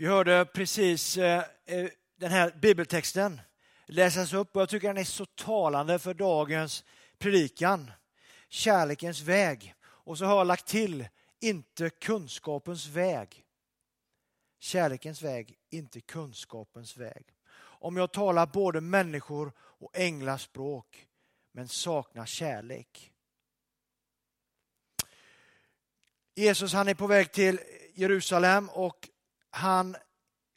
Vi hörde precis eh, eh, den här bibeltexten läsas upp och jag tycker den är så talande för dagens predikan. Kärlekens väg. Och så har jag lagt till, inte kunskapens väg. Kärlekens väg, inte kunskapens väg. Om jag talar både människor och änglaspråk, men saknar kärlek. Jesus han är på väg till Jerusalem och han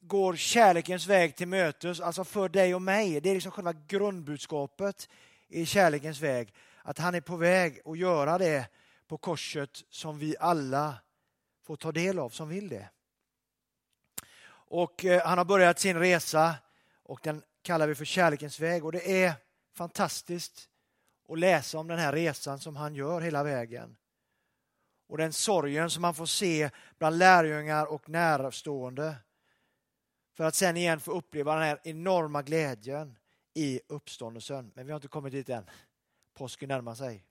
går kärlekens väg till mötes, alltså för dig och mig. Det är liksom själva grundbudskapet i kärlekens väg. Att han är på väg att göra det på korset som vi alla får ta del av som vill det. Och eh, han har börjat sin resa och den kallar vi för kärlekens väg och det är fantastiskt att läsa om den här resan som han gör hela vägen. Och den sorgen som man får se bland lärjungar och närstående. För att sen igen få uppleva den här enorma glädjen i uppståndelsen. Men vi har inte kommit dit än. Påsken närmar sig.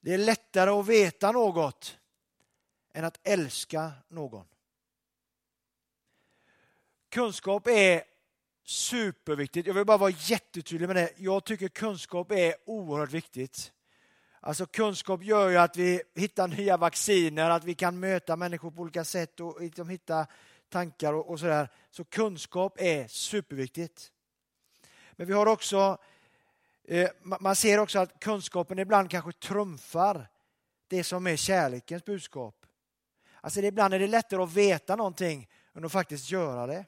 Det är lättare att veta något än att älska någon. Kunskap är superviktigt. Jag vill bara vara jättetydlig med det. Jag tycker kunskap är oerhört viktigt. Alltså kunskap gör ju att vi hittar nya vacciner, att vi kan möta människor på olika sätt och liksom hitta tankar och, och sådär. Så kunskap är superviktigt. Men vi har också, eh, man ser också att kunskapen ibland kanske trumfar det som är kärlekens budskap. Alltså ibland är det lättare att veta någonting än att faktiskt göra det.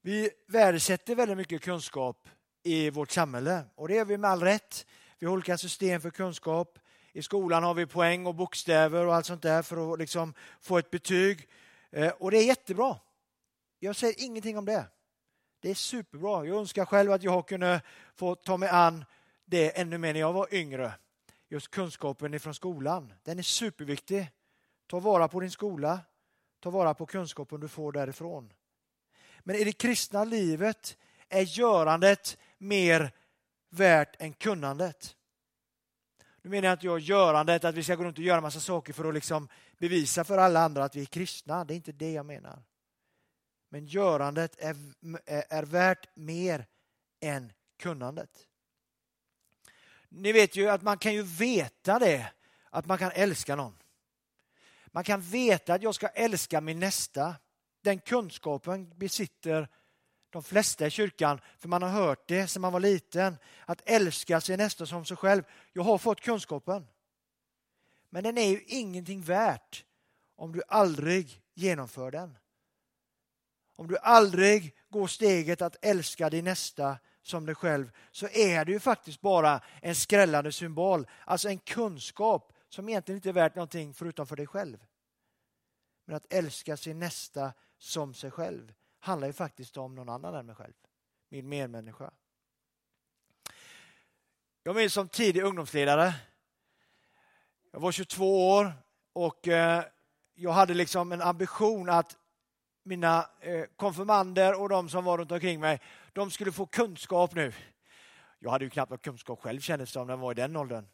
Vi värdesätter väldigt mycket kunskap i vårt samhälle och det gör vi med all rätt. Vi har olika system för kunskap. I skolan har vi poäng och bokstäver och allt sånt där för att liksom få ett betyg. Eh, och det är jättebra. Jag säger ingenting om det. Det är superbra. Jag önskar själv att jag kunde få ta mig an det ännu mer när jag var yngre. Just kunskapen ifrån skolan. Den är superviktig. Ta vara på din skola. Ta vara på kunskapen du får därifrån. Men i det kristna livet är görandet mer värt än kunnandet. Nu menar jag inte jag görandet, att vi ska gå runt och göra massa saker för att liksom bevisa för alla andra att vi är kristna. Det är inte det jag menar. Men görandet är, är värt mer än kunnandet. Ni vet ju att man kan ju veta det, att man kan älska någon. Man kan veta att jag ska älska min nästa. Den kunskapen besitter de flesta i kyrkan, för man har hört det sedan man var liten, att älska sin nästa som sig själv. Jag har fått kunskapen. Men den är ju ingenting värt om du aldrig genomför den. Om du aldrig går steget att älska din nästa som dig själv så är det ju faktiskt bara en skrällande symbol, alltså en kunskap som egentligen inte är värt någonting förutom för dig själv. Men att älska sin nästa som sig själv handlar ju faktiskt om någon annan än mig själv, min medmänniska. Jag minns som tidig ungdomsledare. Jag var 22 år och eh, jag hade liksom en ambition att mina eh, konfirmander och de som var runt omkring mig, de skulle få kunskap nu. Jag hade ju knappt någon kunskap själv kändes det som när jag var i den åldern.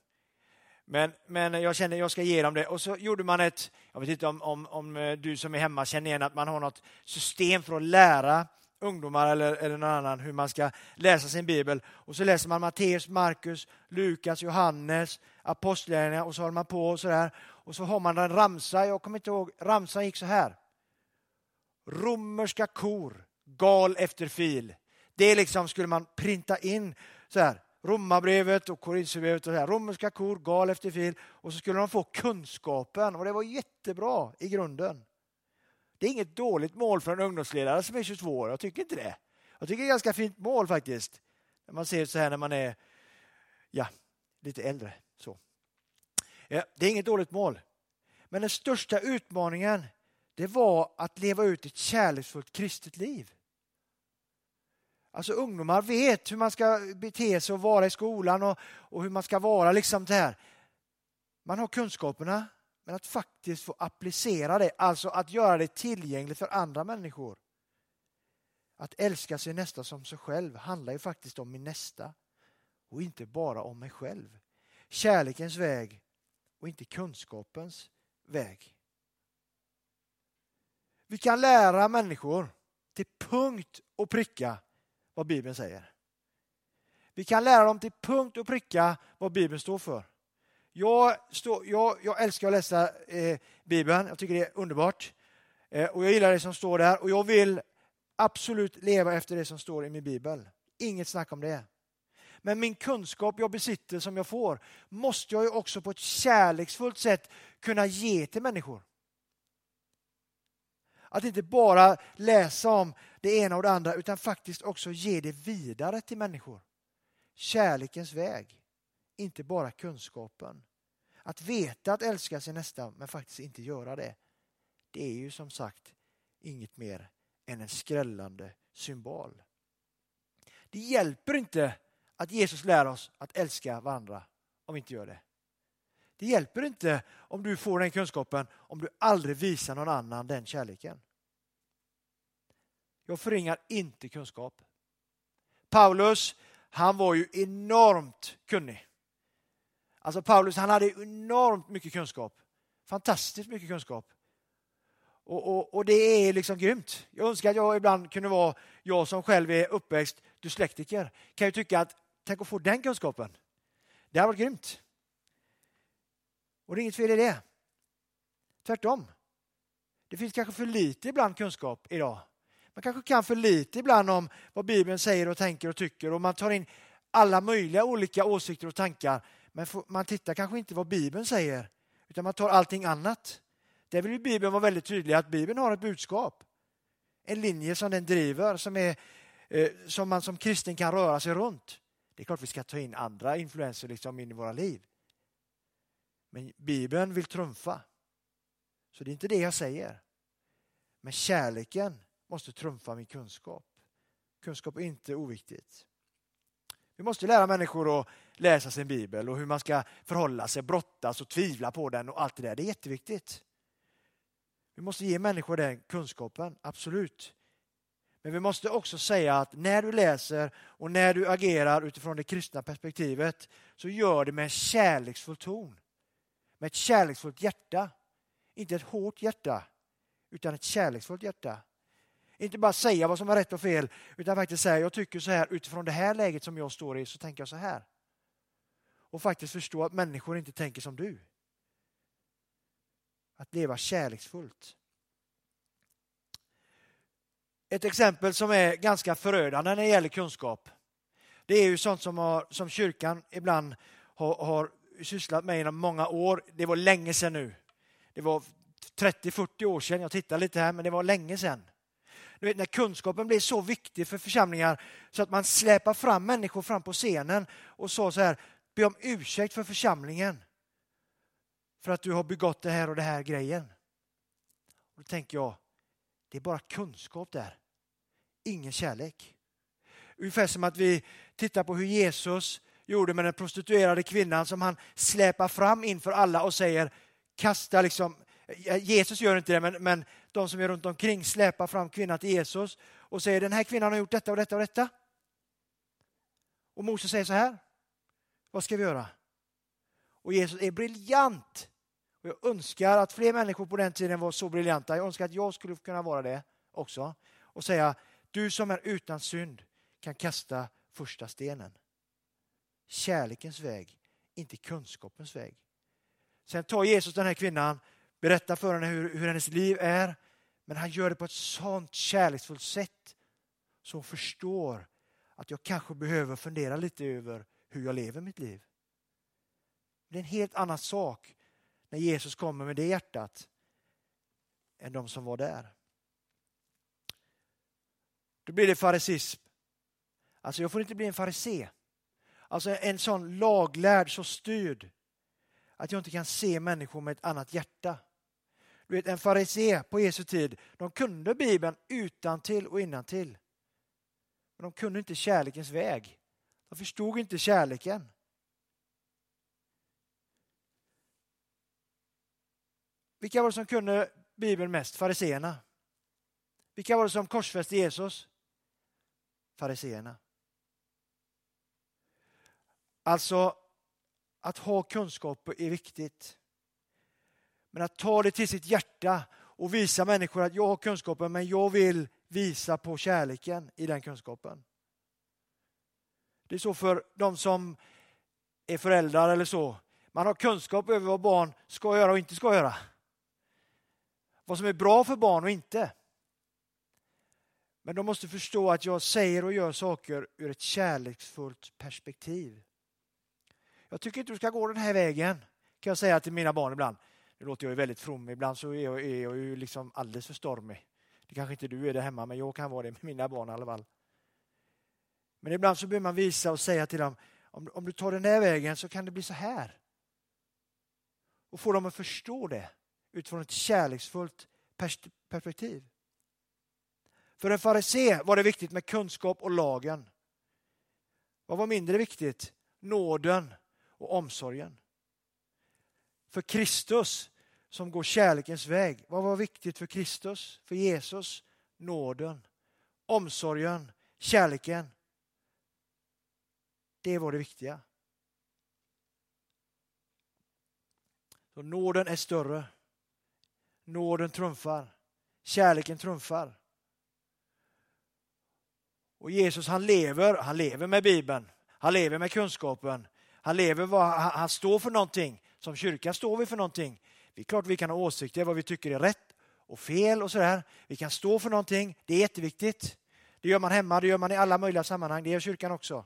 Men, men jag kände att jag ska ge dem det. Och så gjorde man ett, jag vet inte om, om, om eh, du som är hemma känner igen att man har något system för att lära ungdomar eller, eller någon annan hur man ska läsa sin bibel. Och så läser man Matteus, Markus, Lukas, Johannes, Apostlagärningarna och så håller man på och sådär. Och så har man en ramsa, jag kommer inte ihåg, ramsan gick så här. Romerska kor, gal efter fil. Det liksom skulle man printa in så här. Romarbrevet och Korinthierbrevet. Romerska kor, gal efter fil. Och så skulle de få kunskapen och det var jättebra i grunden. Det är inget dåligt mål för en ungdomsledare som är 22 år. Jag tycker inte det. Jag tycker det är ett ganska fint mål faktiskt. När man ser så här när man är ja, lite äldre. Så. Ja, det är inget dåligt mål. Men den största utmaningen det var att leva ut ett kärleksfullt kristet liv. Alltså ungdomar vet hur man ska bete sig och vara i skolan och, och hur man ska vara. liksom det här. Man har kunskaperna, men att faktiskt få applicera det, alltså att göra det tillgängligt för andra människor. Att älska sin nästa som sig själv handlar ju faktiskt om min nästa och inte bara om mig själv. Kärlekens väg och inte kunskapens väg. Vi kan lära människor till punkt och pricka vad Bibeln säger. Vi kan lära dem till punkt och pricka vad Bibeln står för. Jag, stå, jag, jag älskar att läsa eh, Bibeln, jag tycker det är underbart. Eh, och Jag gillar det som står där och jag vill absolut leva efter det som står i min bibel. Inget snack om det. Men min kunskap jag besitter som jag får måste jag ju också på ett kärleksfullt sätt kunna ge till människor. Att inte bara läsa om det ena och det andra utan faktiskt också ge det vidare till människor. Kärlekens väg, inte bara kunskapen. Att veta att älska sin nästa men faktiskt inte göra det. Det är ju som sagt inget mer än en skrällande symbol. Det hjälper inte att Jesus lär oss att älska varandra om vi inte gör det. Det hjälper inte om du får den kunskapen om du aldrig visar någon annan den kärleken. Jag förringar inte kunskap. Paulus, han var ju enormt kunnig. Alltså Paulus, han hade enormt mycket kunskap. Fantastiskt mycket kunskap. Och, och, och, det är liksom grymt. Jag önskar att jag ibland kunde vara, jag som själv är uppväxt dyslektiker, kan ju tycka att tänk att få den kunskapen. Det hade varit grymt. Och det är inget fel i det. Tvärtom. Det finns kanske för lite ibland kunskap idag. Man kanske kan för lite ibland om vad Bibeln säger och tänker och tycker och man tar in alla möjliga olika åsikter och tankar. Men man tittar kanske inte vad Bibeln säger utan man tar allting annat. Där vill Bibeln vara väldigt tydlig att Bibeln har ett budskap. En linje som den driver, som, är, eh, som man som kristen kan röra sig runt. Det är klart vi ska ta in andra influenser liksom in i våra liv. Men Bibeln vill trumfa. Så det är inte det jag säger. Men kärleken måste trumfa min kunskap. Kunskap är inte oviktigt. Vi måste lära människor att läsa sin bibel och hur man ska förhålla sig, brottas och tvivla på den och allt det där. Det är jätteviktigt. Vi måste ge människor den kunskapen, absolut. Men vi måste också säga att när du läser och när du agerar utifrån det kristna perspektivet så gör det med en kärleksfull ton. Med ett kärleksfullt hjärta. Inte ett hårt hjärta, utan ett kärleksfullt hjärta. Inte bara säga vad som är rätt och fel, utan faktiskt säga jag tycker så här utifrån det här läget som jag står i så tänker jag så här. Och faktiskt förstå att människor inte tänker som du. Att leva kärleksfullt. Ett exempel som är ganska förödande när det gäller kunskap. Det är ju sånt som, har, som kyrkan ibland har, har sysslat med inom många år. Det var länge sedan nu. Det var 30-40 år sedan. Jag tittar lite här, men det var länge sedan. Du vet, när kunskapen blir så viktig för församlingar så att man släpar fram människor fram på scenen och sa så här, be om ursäkt för församlingen för att du har begått det här och det här grejen. Och då tänker jag, det är bara kunskap där. Ingen kärlek. Ungefär som att vi tittar på hur Jesus gjorde med den prostituerade kvinnan som han släpar fram inför alla och säger kasta liksom, Jesus gör inte det, men, men de som är runt omkring släpar fram kvinnan till Jesus och säger den här kvinnan har gjort detta och detta och detta. Och Moses säger så här, vad ska vi göra? Och Jesus är briljant och jag önskar att fler människor på den tiden var så briljanta. Jag önskar att jag skulle kunna vara det också. Och säga, du som är utan synd kan kasta första stenen. Kärlekens väg, inte kunskapens väg. Sen tar Jesus den här kvinnan, berättar för henne hur, hur hennes liv är. Men han gör det på ett sånt kärleksfullt sätt så hon förstår att jag kanske behöver fundera lite över hur jag lever mitt liv. Det är en helt annan sak när Jesus kommer med det hjärtat än de som var där. Då blir det farisism. Alltså jag får inte bli en farisé. Alltså en sån laglärd, så styrd att jag inte kan se människor med ett annat hjärta. Du vet, en farisé på Jesu tid, de kunde Bibeln utan till och innan till. Men de kunde inte kärlekens väg. De förstod inte kärleken. Vilka var det som kunde Bibeln mest? Fariseerna. Vilka var det som korsfäste Jesus? Fariseerna. Alltså, att ha kunskap är viktigt. Men att ta det till sitt hjärta och visa människor att jag har kunskapen men jag vill visa på kärleken i den kunskapen. Det är så för de som är föräldrar eller så. Man har kunskap över vad barn ska göra och inte ska göra. Vad som är bra för barn och inte. Men de måste förstå att jag säger och gör saker ur ett kärleksfullt perspektiv. Jag tycker inte du ska gå den här vägen, kan jag säga till mina barn ibland. Nu låter jag ju väldigt from, ibland så är jag, är jag ju liksom alldeles för stormig. Det kanske inte du är där hemma, men jag kan vara det med mina barn i alla fall. Men ibland så behöver man visa och säga till dem, om, om du tar den här vägen så kan det bli så här. Och få dem att förstå det utifrån ett kärleksfullt perspektiv. För en farisé var det viktigt med kunskap och lagen. Vad var mindre viktigt? Nåden och omsorgen. För Kristus som går kärlekens väg. Vad var viktigt för Kristus, för Jesus? Nåden, omsorgen, kärleken. Det var det viktiga. Så nåden är större. Nåden trumfar. Kärleken trumfar. Och Jesus han lever, han lever med Bibeln, han lever med kunskapen, han lever vad han, står för någonting. Som kyrka står vi för någonting. Det är klart vi kan ha åsikter vad vi tycker är rätt och fel och sådär. Vi kan stå för någonting, det är jätteviktigt. Det gör man hemma, det gör man i alla möjliga sammanhang, det gör kyrkan också.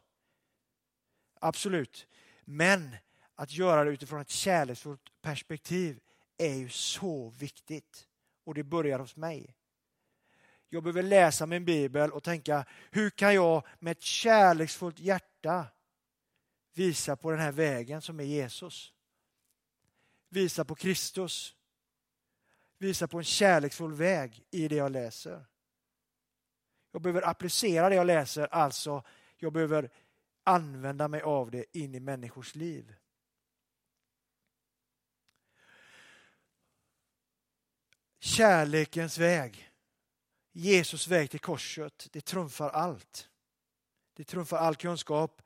Absolut. Men att göra det utifrån ett kärleksfullt perspektiv är ju så viktigt. Och det börjar hos mig. Jag behöver läsa min bibel och tänka, hur kan jag med ett kärleksfullt hjärta visa på den här vägen som är Jesus? Visa på Kristus. Visa på en kärleksfull väg i det jag läser. Jag behöver applicera det jag läser, alltså jag behöver använda mig av det in i människors liv. Kärlekens väg, Jesus väg till korset, det trumfar allt. Det trumfar all kunskap,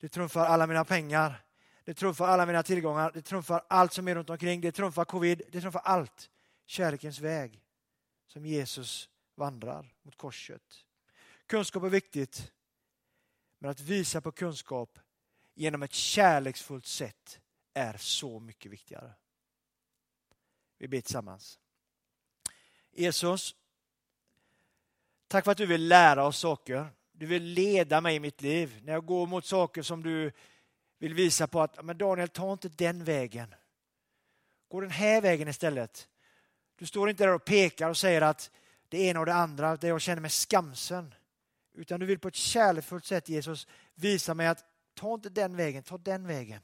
det trumfar alla mina pengar, det trumfar alla mina tillgångar, det trumfar allt som är runt omkring, det trumfar covid, det trumfar allt. Kärlekens väg som Jesus vandrar mot korset. Kunskap är viktigt, men att visa på kunskap genom ett kärleksfullt sätt är så mycket viktigare. Vi ber tillsammans. Jesus, tack för att du vill lära oss saker. Du vill leda mig i mitt liv när jag går mot saker som du vill visa på att men Daniel, ta inte den vägen. Gå den här vägen istället. Du står inte där och pekar och säger att det ena och det andra, det jag känner mig skamsen. Utan du vill på ett kärleksfullt sätt, Jesus, visa mig att ta inte den vägen, ta den vägen.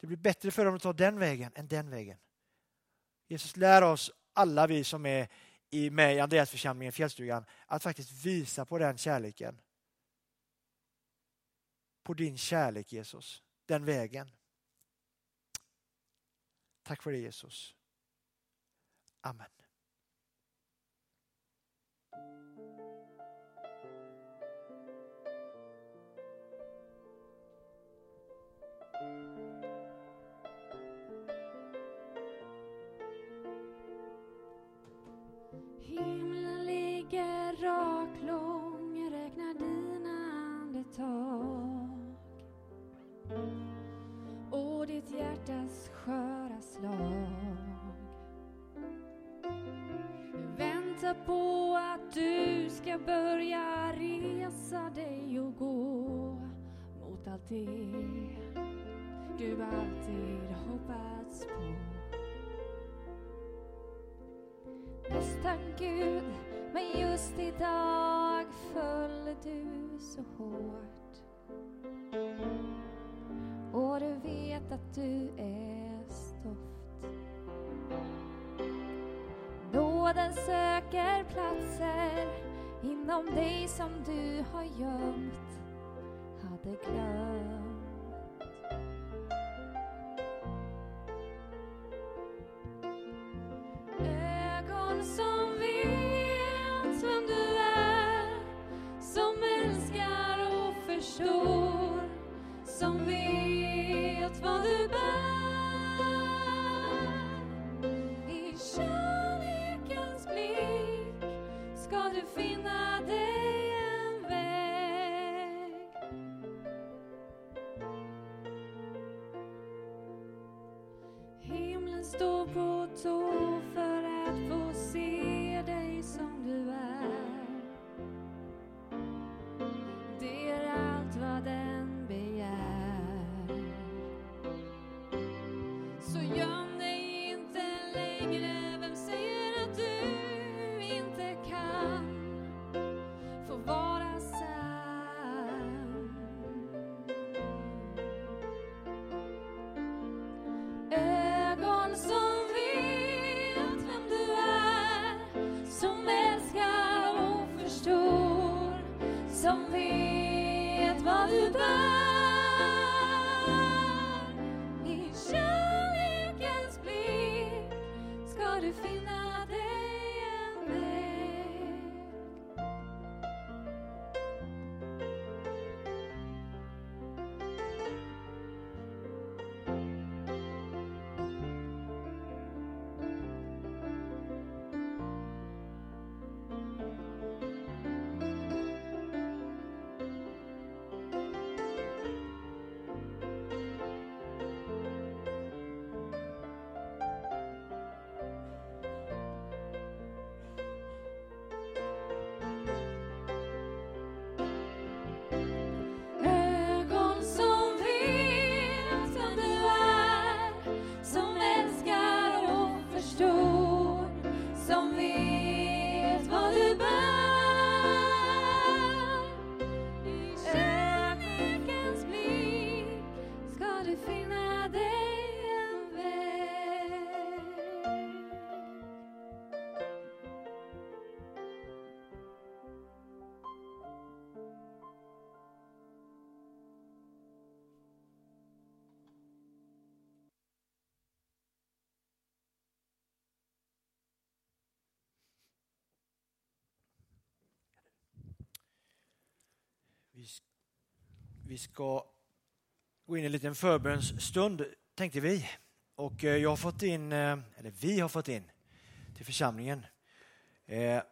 Det blir bättre för dem att ta den vägen än den vägen. Jesus, lär oss, alla vi som är i, med i Andreasförsamlingen, Fjällstugan, att faktiskt visa på den kärleken. På din kärlek, Jesus. Den vägen. Tack för det, Jesus. Amen. Himlen ligger raklång, jag räknar dina andetag och ditt hjärtas sköra slag. Jag väntar på att du ska börja resa dig och gå mot allt det du alltid hoppats på. Nästan Gud, men just idag föll du så hårt och du vet att du är stoft. Nåden söker platser inom dig som du har gömt, hade glömt. Vi ska gå in i en liten förbönsstund, tänkte vi. Och eh, jag har fått in, eh, eller vi har fått in till församlingen, eh,